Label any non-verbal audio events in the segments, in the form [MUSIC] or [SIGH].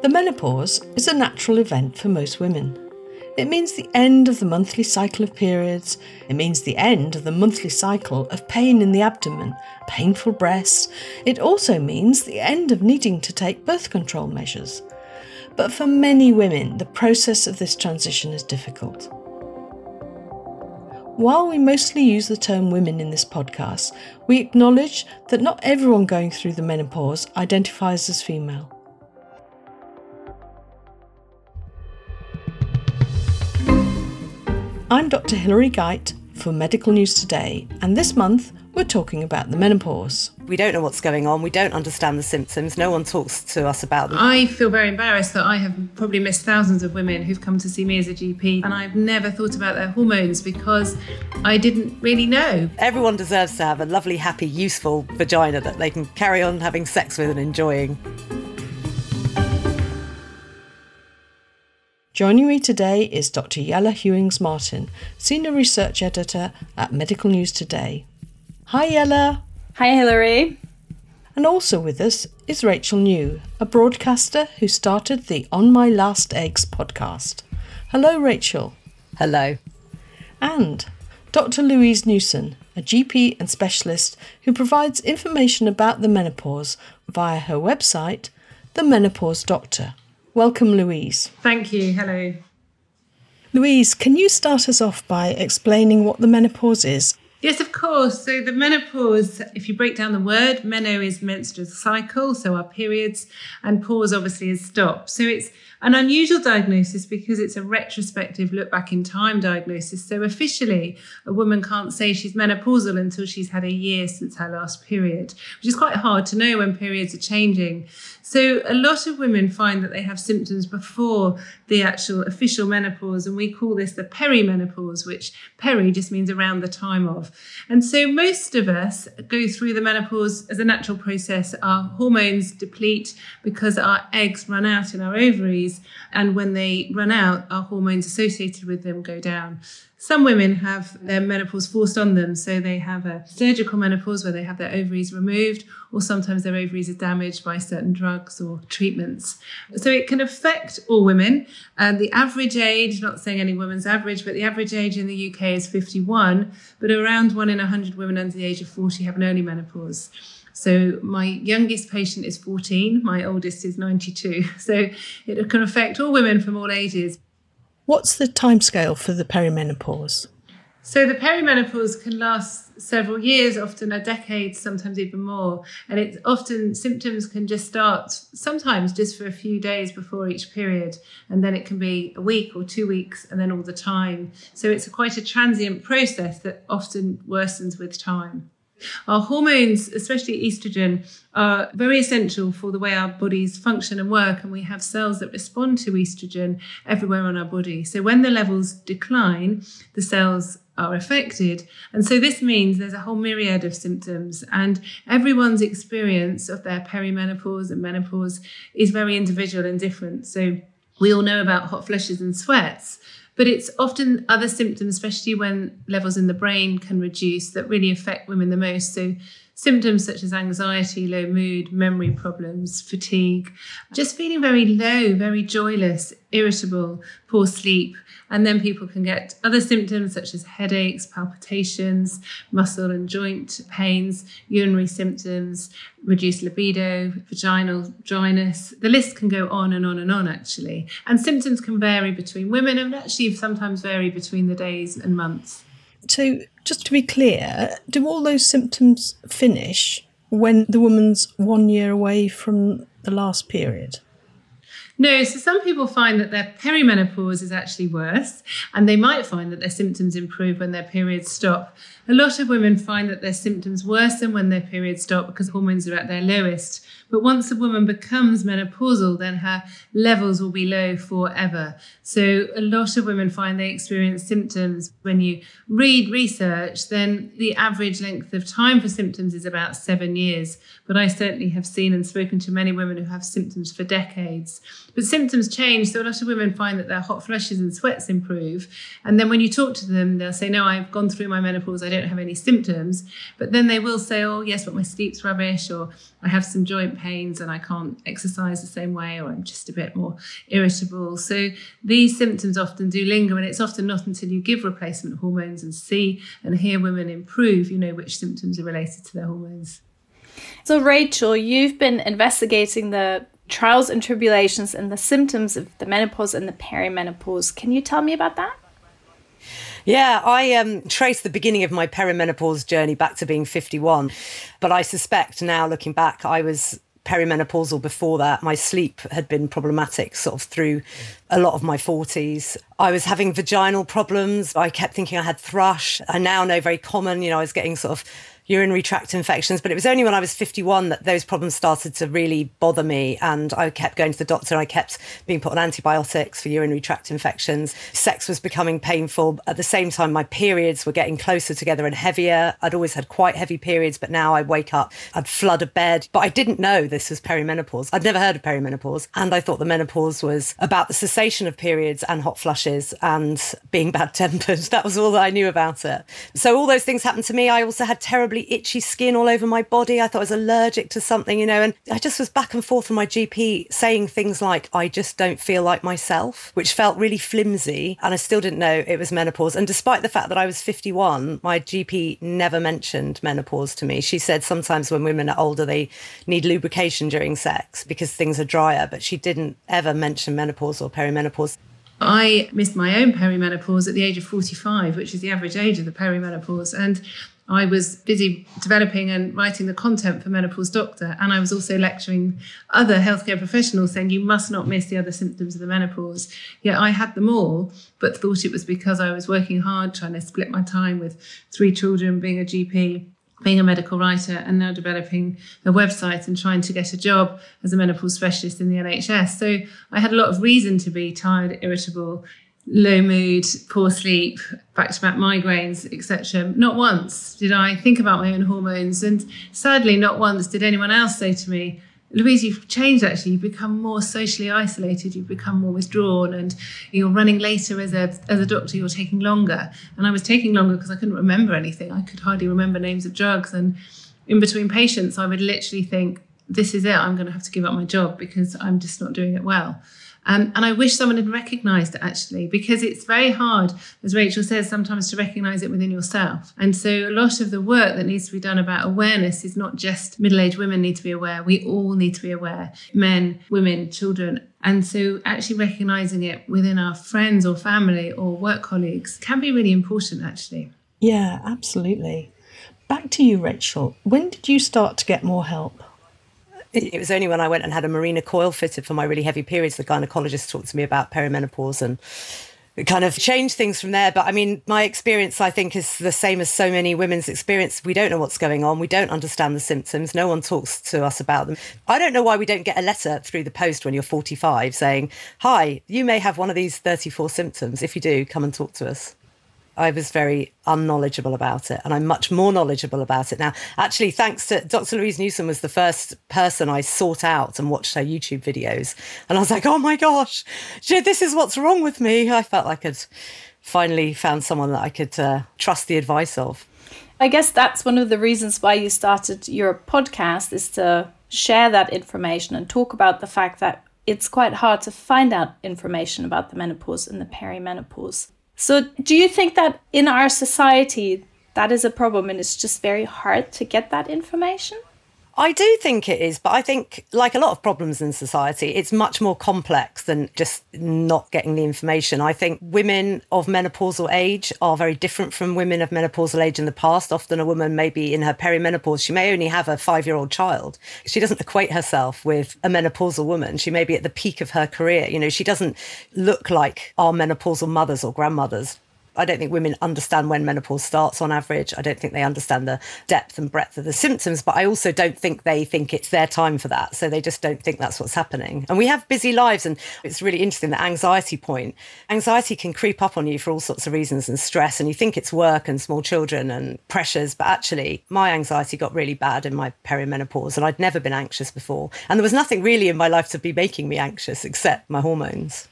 The menopause is a natural event for most women. It means the end of the monthly cycle of periods. It means the end of the monthly cycle of pain in the abdomen, painful breasts. It also means the end of needing to take birth control measures. But for many women, the process of this transition is difficult. While we mostly use the term women in this podcast, we acknowledge that not everyone going through the menopause identifies as female. I'm Dr. Hilary Guite for Medical News Today, and this month we're talking about the menopause. We don't know what's going on. We don't understand the symptoms. No one talks to us about them. I feel very embarrassed that I have probably missed thousands of women who've come to see me as a GP, and I've never thought about their hormones because I didn't really know. Everyone deserves to have a lovely, happy, useful vagina that they can carry on having sex with and enjoying. Joining me today is Dr. Yella Hewings Martin, Senior Research Editor at Medical News Today. Hi, Yella. Hi, Hilary. And also with us is Rachel New, a broadcaster who started the On My Last Eggs podcast. Hello, Rachel. Hello. And Dr. Louise Newson, a GP and specialist who provides information about the menopause via her website, The Menopause Doctor. Welcome, Louise. Thank you. Hello. Louise, can you start us off by explaining what the menopause is? Yes, of course. So the menopause, if you break down the word, meno is menstrual cycle, so our periods, and pause obviously is stop. So it's an unusual diagnosis because it's a retrospective look back in time diagnosis. So officially, a woman can't say she's menopausal until she's had a year since her last period, which is quite hard to know when periods are changing. So a lot of women find that they have symptoms before the actual official menopause, and we call this the perimenopause, which peri just means around the time of. And so most of us go through the menopause as a natural process. Our hormones deplete because our eggs run out in our ovaries, and when they run out, our hormones associated with them go down. Some women have their menopause forced on them, so they have a surgical menopause where they have their ovaries removed, or sometimes their ovaries are damaged by certain drugs or treatments. So it can affect all women. And the average age, not saying any woman's average, but the average age in the UK is 51, but around one in 100 women under the age of 40 have an early menopause. So my youngest patient is 14, my oldest is 92. [LAUGHS] So it can affect all women from all ages. What's the timescale for the perimenopause? So the perimenopause can last several years, often a decade, sometimes even more. And it's often symptoms can just start sometimes just for a few days before each period. And then it can be a week or two weeks and then all the time. So it's a quite a transient process that often worsens with time. Our hormones, especially estrogen, are very essential for the way our bodies function and work. And we have cells that respond to estrogen everywhere on our body. So when the levels decline, the cells are affected. And so this means there's a whole myriad of symptoms, and everyone's experience of their perimenopause and menopause is very individual and different. So we all know about hot flushes and sweats, but it's often other symptoms, especially when levels in the brain can reduce, that really affect women the most. So symptoms such as anxiety, low mood, memory problems, fatigue, just feeling very low, very joyless, irritable, poor sleep. And then people can get other symptoms such as headaches, palpitations, muscle and joint pains, urinary symptoms, reduced libido, vaginal dryness. The list can go on and on and on, actually. And symptoms can vary between women and actually sometimes vary between the days and months. So, just to be clear, do all those symptoms finish when the woman's one year away from the last period? No, so some people find that their perimenopause is actually worse, and they might find that their symptoms improve when their periods stop. A lot of women find that their symptoms worsen when their periods stop because hormones are at their lowest. But once a woman becomes menopausal, then her levels will be low forever. So a lot of women find they experience symptoms. When you read research, then the average length of time for symptoms is about seven years. But I certainly have seen and spoken to many women who have symptoms for decades. But symptoms change. So a lot of women find that their hot flushes and sweats improve. And then when you talk to them, they'll say, No, I've gone through my menopause, I don't have any symptoms. But then they will say, Oh, yes, but my sleep's rubbish, or I have some joint pains and I can't exercise the same way, or I'm just a bit more irritable. So these symptoms often do linger, and it's often not until you give replacement hormones and see and hear women improve, you know, which symptoms are related to their hormones. So, Rachel, you've been investigating the trials and tribulations and the symptoms of the menopause and the perimenopause. Can you tell me about that? Yeah, I um, traced the beginning of my perimenopause journey back to being 51. But I suspect now, looking back, I was perimenopausal before that. My sleep had been problematic sort of through a lot of my 40s. I was having vaginal problems. I kept thinking I had thrush. I now know very common, you know, I was getting sort of urinary tract infections. But it was only when I was 51 that those problems started to really bother me. And I kept going to the doctor. I kept being put on antibiotics for urinary tract infections. Sex was becoming painful. At the same time, my periods were getting closer together and heavier. I'd always had quite heavy periods, but now I wake up, I'd flood a bed. But I didn't know this was perimenopause. I'd never heard of perimenopause. And I thought the menopause was about the cessation of periods and hot flushes and being bad tempered. [LAUGHS] That was all that I knew about it. So all those things happened to me. I also had terribly itchy skin all over my body. I thought I was allergic to something, you know, and I just was back and forth from my GP saying things like, I just don't feel like myself, which felt really flimsy. And I still didn't know it was menopause. And despite the fact that I was 51, my GP never mentioned menopause to me. She said sometimes when women are older, they need lubrication during sex because things are drier, but she didn't ever mention menopause or perimenopause. I missed my own perimenopause at the age of 45, which is the average age of the perimenopause. And I was busy developing and writing the content for Menopause Doctor, and I was also lecturing other healthcare professionals saying you must not miss the other symptoms of the menopause. Yet I had them all, but thought it was because I was working hard, trying to split my time with three children, being a GP, being a medical writer, and now developing a website and trying to get a job as a menopause specialist in the NHS. So I had a lot of reason to be tired, irritable, low mood, poor sleep, back to back migraines, etc. Not once did I think about my own hormones. And sadly, not once did anyone else say to me, Louise, you've changed actually. You've become more socially isolated. You've become more withdrawn, and you're running later as a as a doctor. You're taking longer, and I was taking longer because I couldn't remember anything. I could hardly remember names of drugs, and in between patients, I would literally think, "This is it. I'm going to have to give up my job because I'm just not doing it well." Um, and I wish someone had recognized it actually, because it's very hard, as Rachel says, sometimes to recognize it within yourself. And so a lot of the work that needs to be done about awareness is not just middle aged women need to be aware, we all need to be aware men, women, children. And so actually recognizing it within our friends or family or work colleagues can be really important actually. Yeah, absolutely. Back to you, Rachel. When did you start to get more help? It was only when I went and had a Mirena coil fitted for my really heavy periods, the gynecologist talked to me about perimenopause and it kind of changed things from there. But I mean, my experience, I think, is the same as so many women's experience. We don't know what's going on. We don't understand the symptoms. No one talks to us about them. I don't know why we don't get a letter through the post when you're 45 saying, Hi, you may have one of these 34 symptoms. If you do, come and talk to us. I was very unknowledgeable about it, and I'm much more knowledgeable about it now. Actually, thanks to Dr. Louise Newson was the first person I sought out and watched her YouTube videos, and I was like, oh my gosh, this is what's wrong with me. I felt like I'd finally found someone that I could uh, trust the advice of. I guess that's one of the reasons why you started your podcast is to share that information and talk about the fact that it's quite hard to find out information about the menopause and the perimenopause. So, do you think that in our society that is a problem and it's just very hard to get that information? I do think it is, but I think, like a lot of problems in society, it's much more complex than just not getting the information. I think women of menopausal age are very different from women of menopausal age in the past. Often, a woman may be in her perimenopause, she may only have a five year old child. She doesn't equate herself with a menopausal woman. She may be at the peak of her career. You know, she doesn't look like our menopausal mothers or grandmothers I don't think women understand when menopause starts on average. I don't think they understand the depth and breadth of the symptoms, but I also don't think they think it's their time for that. So they just don't think that's what's happening. And we have busy lives. And it's really interesting the anxiety point. Anxiety can creep up on you for all sorts of reasons and stress. And you think it's work and small children and pressures. But actually, my anxiety got really bad in my perimenopause. And I'd never been anxious before. And there was nothing really in my life to be making me anxious except my hormones.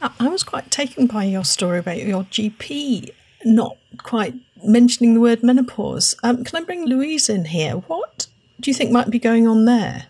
I was quite taken by your story about your GP not quite mentioning the word menopause. Um, can I bring Louise in here? What do you think might be going on there?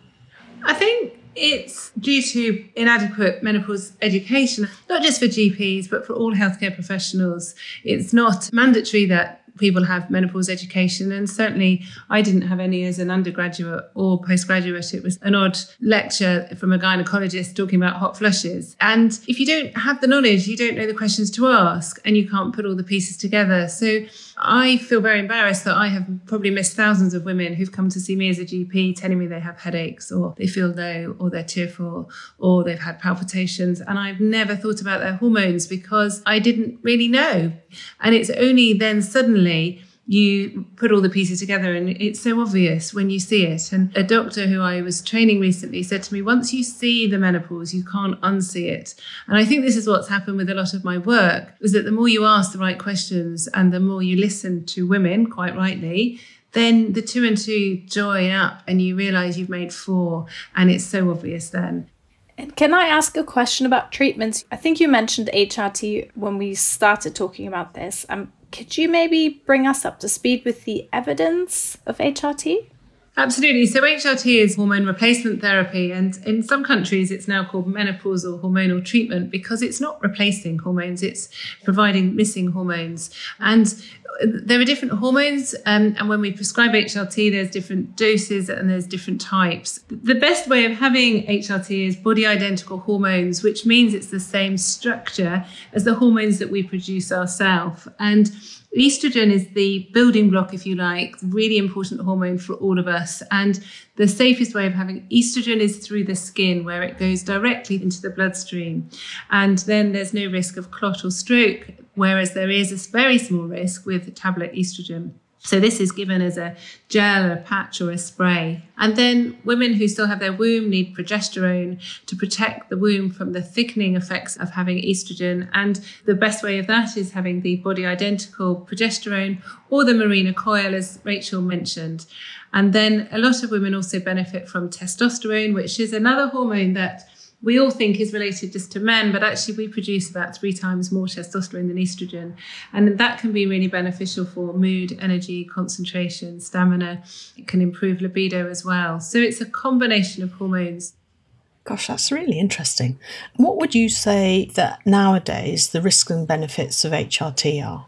I think it's due to inadequate menopause education, not just for GPs, but for all healthcare professionals. It's not mandatory that people have menopause education. And certainly I didn't have any as an undergraduate or postgraduate. It was an odd lecture from a gynecologist talking about hot flushes. And if you don't have the knowledge, you don't know the questions to ask and you can't put all the pieces together. So I feel very embarrassed that I have probably missed thousands of women who've come to see me as a GP telling me they have headaches or they feel low or they're tearful or they've had palpitations. And I've never thought about their hormones because I didn't really know. And it's only then suddenly you put all the pieces together and it's so obvious when you see it. And a doctor who I was training recently said to me, once you see the menopause, you can't unsee it. And I think this is what's happened with a lot of my work is that the more you ask the right questions and the more you listen to women, quite rightly, then the two and two join up and you realize you've made four and it's so obvious then. And can I ask a question about treatments? I think you mentioned HRT when we started talking about this. Um, could you maybe bring us up to speed with the evidence of HRT? Absolutely. So HRT is hormone replacement therapy, and in some countries it's now called menopausal hormonal treatment because it's not replacing hormones; it's providing missing hormones. And there are different hormones, um, and when we prescribe HRT, there's different doses and there's different types. The best way of having HRT is body identical hormones, which means it's the same structure as the hormones that we produce ourselves. And Estrogen is the building block, if you like, really important hormone for all of us. And the safest way of having estrogen is through the skin, where it goes directly into the bloodstream. And then there's no risk of clot or stroke, whereas there is a very small risk with tablet estrogen. So this is given as a gel, a patch, or a spray. And then women who still have their womb need progesterone to protect the womb from the thickening effects of having estrogen. And the best way of that is having the body identical progesterone or the Mirena coil, as Rachel mentioned. And then a lot of women also benefit from testosterone, which is another hormone that we all think is related just to men, but actually we produce about three times more testosterone than estrogen. And that can be really beneficial for mood, energy, concentration, stamina. It can improve libido as well. So it's a combination of hormones. Gosh, that's really interesting. What would you say that nowadays the risks and benefits of HRT are?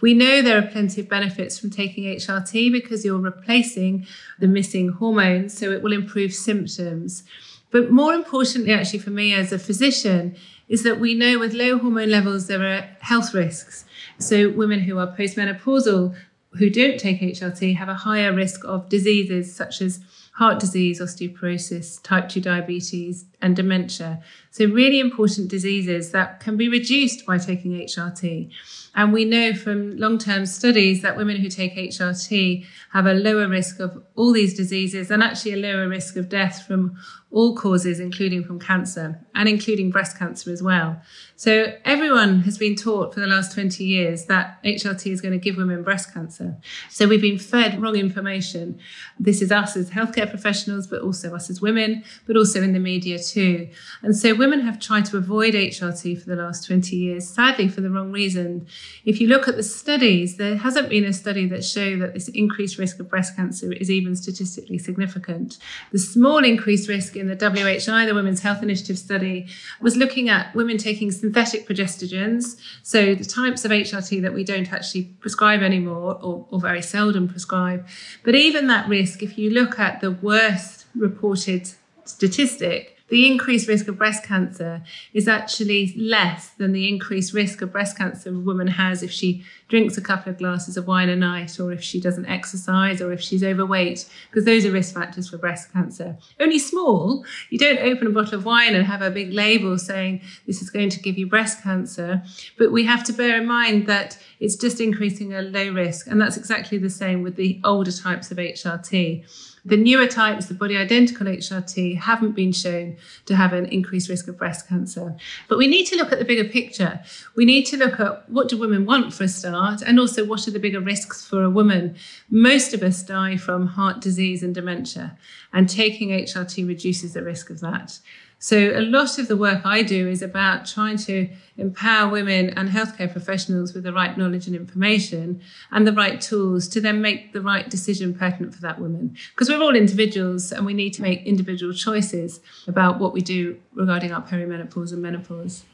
We know there are plenty of benefits from taking HRT because you're replacing the missing hormones, so it will improve symptoms. But more importantly, actually, for me as a physician, is that we know with low hormone levels there are health risks. So, women who are postmenopausal who don't take HRT have a higher risk of diseases such as heart disease, osteoporosis, type 2 diabetes, and dementia. So, really important diseases that can be reduced by taking HRT. And we know from long term studies that women who take HRT have a lower risk of all these diseases and actually a lower risk of death from all causes, including from cancer and including breast cancer as well. So everyone has been taught for the last 20 years that HRT is going to give women breast cancer. So we've been fed wrong information. This is us as healthcare professionals, but also us as women, but also in the media too. And so women have tried to avoid HRT for the last 20 years, sadly for the wrong reason. If you look at the studies, there hasn't been a study that show that this increased risk of breast cancer is even statistically significant. The small increased risk in the WHI, the Women's Health Initiative study, was looking at women taking synthetic progestogens, so the types of HRT that we don't actually prescribe anymore or, or very seldom prescribe. But even that risk, if you look at the worst reported statistic, the increased risk of breast cancer is actually less than the increased risk of breast cancer a woman has if she drinks a couple of glasses of wine a night or if she doesn't exercise or if she's overweight, because those are risk factors for breast cancer. Only small. You don't open a bottle of wine and have a big label saying this is going to give you breast cancer. But we have to bear in mind that it's just increasing a low risk. And that's exactly the same with the older types of HRT. The newer types, the body identical HRT, haven't been shown to have an increased risk of breast cancer. But we need to look at the bigger picture. We need to look at what do women want for a start, and also what are the bigger risks for a woman. Most of us die from heart disease and dementia, and taking HRT reduces the risk of that. So a lot of the work I do is about trying to empower women and healthcare professionals with the right knowledge and information and the right tools to then make the right decision pertinent for that woman. Because we're all individuals and we need to make individual choices about what we do regarding our perimenopause and menopause.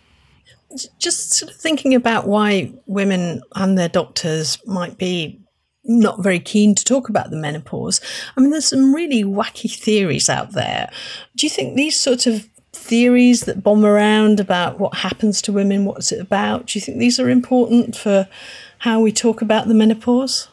Just sort of thinking about why women and their doctors might be not very keen to talk about the menopause. I mean, there's some really wacky theories out there. Do you think these sort of theories that bomb around about what happens to women, what's it about? Do you think these are important for how we talk about the menopause?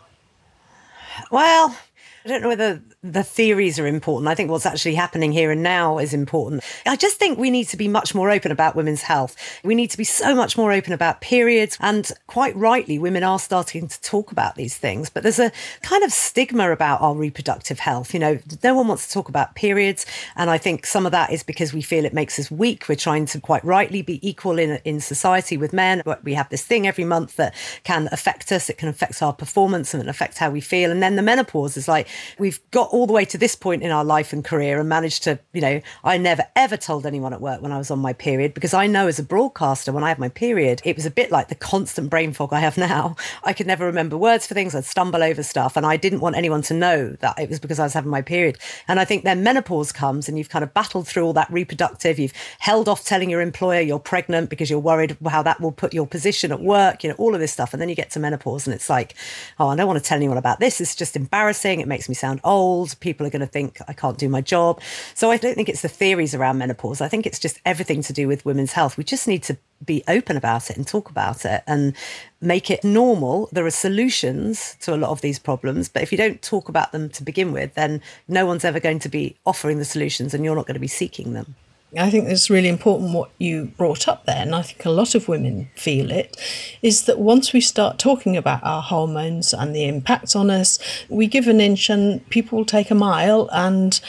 Well, I don't know whether the theories are important. I think what's actually happening here and now is important. I just think we need to be much more open about women's health. We need to be so much more open about periods. And quite rightly, women are starting to talk about these things. But there's a kind of stigma about our reproductive health. You know, no one wants to talk about periods. And I think some of that is because we feel it makes us weak. We're trying to quite rightly be equal in, in society with men. But we have this thing every month that can affect us. It can affect our performance and affect how we feel. And then the menopause is like, we've got all the way to this point in our life and career and managed to, you know, I never ever told anyone at work when I was on my period because I know as a broadcaster, when I had my period, it was a bit like the constant brain fog I have [LAUGHS] now. I could never remember words for things, I'd stumble over stuff, and I didn't want anyone to know that it was because I was having my period. And I think then menopause comes and you've kind of battled through all that reproductive, you've held off telling your employer you're pregnant because you're worried how that will put your position at work, you know, all of this stuff. And then you get to menopause and it's like, oh, I don't want to tell anyone about this. It's just embarrassing. It makes me sound old. People are going to think I can't do my job. So I don't think it's the theories around menopause. I think it's just everything to do with women's health. We just need to be open about it and talk about it and make it normal. There are solutions to a lot of these problems, but if you don't talk about them to begin with, then no one's ever going to be offering the solutions and you're not going to be seeking them. I think it's really important what you brought up there, and I think a lot of women feel it, is that once we start talking about our hormones and the impact on us, we give an inch and people take a mile, and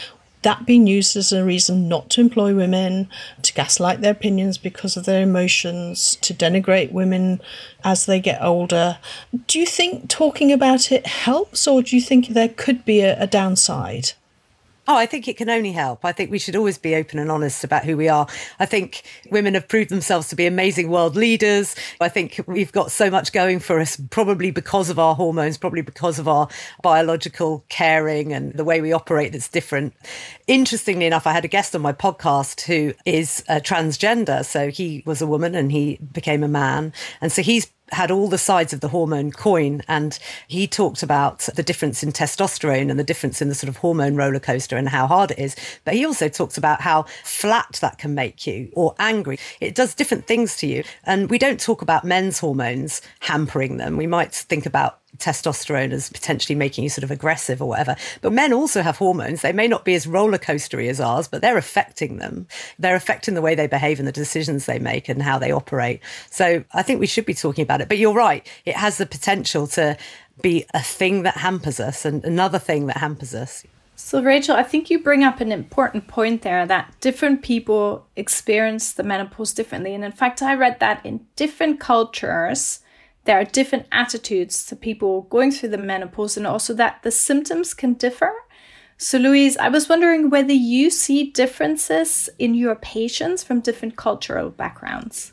that being used as a reason not to employ women, to gaslight their opinions because of their emotions, to denigrate women as they get older. Do you think talking about it helps, or do you think there could be a, a downside? Oh, I think it can only help. I think we should always be open and honest about who we are. I think women have proved themselves to be amazing world leaders. I think we've got so much going for us, probably because of our hormones, probably because of our biological caring and the way we operate that's different. Interestingly enough, I had a guest on my podcast who is transgender. So he was a woman and he became a man. And so he's had all the sides of the hormone coin and he talked about the difference in testosterone and the difference in the sort of hormone roller coaster and how hard it is. But he also talks about how flat that can make you or angry. It does different things to you. And we don't talk about men's hormones hampering them. We might think about testosterone as potentially making you sort of aggressive or whatever. But men also have hormones. They may not be as roller coastery as ours, but they're affecting them. They're affecting the way they behave and the decisions they make and how they operate. So I think we should be talking about it. But you're right, it has the potential to be a thing that hampers us and another thing that hampers us. So, Rachel, I think you bring up an important point there that different people experience the menopause differently. And in fact, I read that in different cultures, there are different attitudes to people going through the menopause and also that the symptoms can differ. So, Louise, I was wondering whether you see differences in your patients from different cultural backgrounds.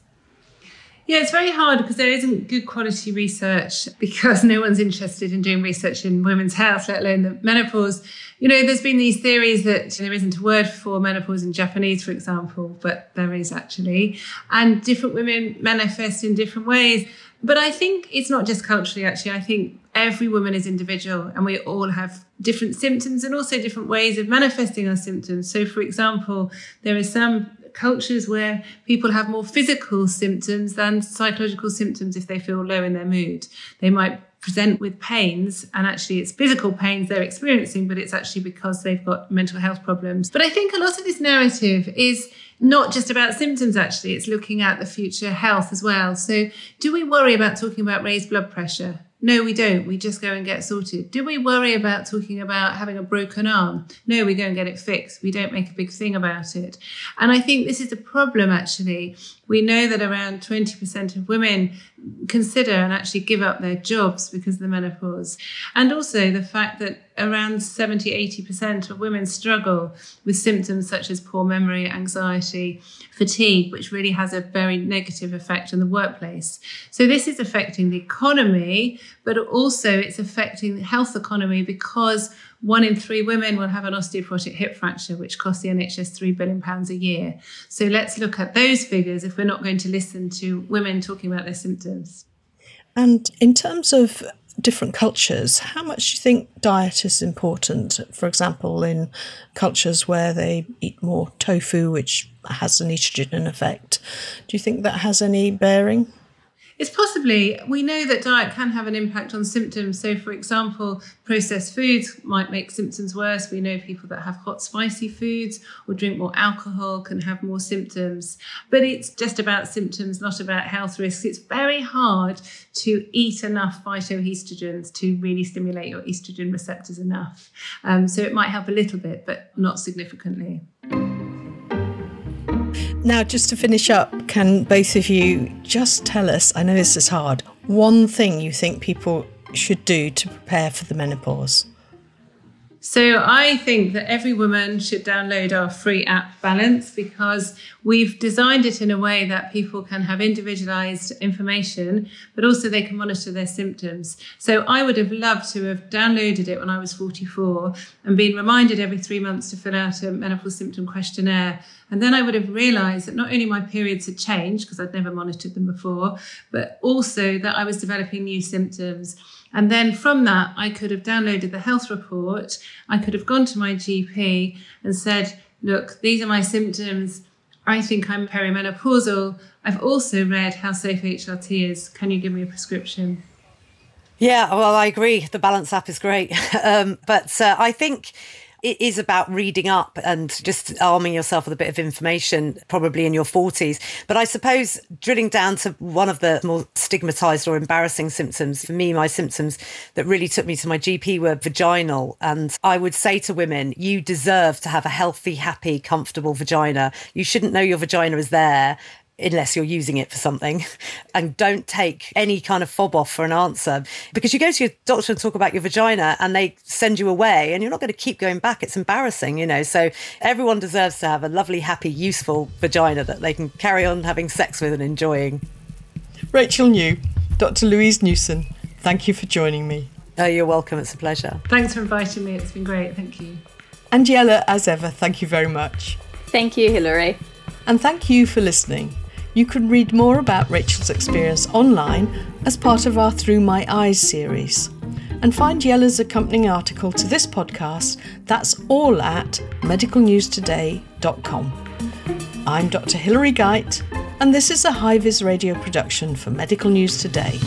Yeah, it's very hard because there isn't good quality research [LAUGHS] because no one's interested in doing research in women's health, let alone the menopause. You know, there's been these theories that there isn't a word for menopause in Japanese, for example, but there is actually. And different women manifest in different ways. But I think it's not just culturally, actually. I think every woman is individual and we all have different symptoms and also different ways of manifesting our symptoms. So, for example, there are some cultures where people have more physical symptoms than psychological symptoms if they feel low in their mood. They might present with pains and actually it's physical pains they're experiencing but it's actually because they've got mental health problems. But i think a lot of this narrative is not just about symptoms actually. It's looking at the future health as well. So do we worry about talking about raised blood pressure no, we don't. We just go and get sorted. Do we worry about talking about having a broken arm? No, we go and get it fixed. We don't make a big thing about it. And I think this is a problem actually. We know that around 20% of women consider and actually give up their jobs because of the menopause. And also the fact that around 70, 80% of women struggle with symptoms such as poor memory, anxiety, fatigue, which really has a very negative effect on the workplace. So this is affecting the economy, but also it's affecting the health economy because one in three women will have an osteoporotic hip fracture, which costs the NHS £3 billion a year. So let's look at those figures if we're not going to listen to women talking about their symptoms. And in terms of different cultures, how much do you think diet is important? For example, in cultures where they eat more tofu, which has an estrogen effect, do you think that has any bearing? It's possibly, we know that diet can have an impact on symptoms. So, for example, processed foods might make symptoms worse. We know people that have hot, spicy foods or drink more alcohol can have more symptoms. But it's just about symptoms, not about health risks. It's very hard to eat enough phytoestrogens to really stimulate your estrogen receptors enough. Um, so, it might help a little bit, but not significantly. Now, just to finish up, can both of you just tell us? I know this is hard. One thing you think people should do to prepare for the menopause? So I think that every woman should download our free app Balance because we've designed it in a way that people can have individualized information, but also they can monitor their symptoms. So I would have loved to have downloaded it when I was 44 and been reminded every three months to fill out a menopause symptom questionnaire. And then I would have realized that not only my periods had changed because I'd never monitored them before, but also that I was developing new symptoms. And then from that, I could have downloaded the health report. I could have gone to my GP and said, look, these are my symptoms. I think I'm perimenopausal. I've also read how safe HRT is. Can you give me a prescription? Yeah, well, I agree. The Balance app is great. [LAUGHS] um, but uh, I think it is about reading up and just arming yourself with a bit of information, probably in your 40s. But I suppose drilling down to one of the more stigmatized or embarrassing symptoms, for me, my symptoms that really took me to my GP were vaginal. And I would say to women, you deserve to have a healthy, happy, comfortable vagina. You shouldn't know your vagina is there unless you're using it for something. And don't take any kind of fob off for an answer because you go to your doctor and talk about your vagina and they send you away and you're not going to keep going back. It's embarrassing, you know. So everyone deserves to have a lovely, happy, useful vagina that they can carry on having sex with and enjoying. Rachel New, Dr. Louise Newson, thank you for joining me. Oh, you're welcome. It's a pleasure. Thanks for inviting me. It's been great. Thank you. And Yella, as ever, thank you very much. Thank you, Hilary. And thank you for listening. You can read more about Rachel's experience online as part of our Through My Eyes series. And find Yella's accompanying article to this podcast. That's all at medicalnewstoday.com. I'm Dr. Hilary Guite, and this is a High Vis radio production for Medical News Today.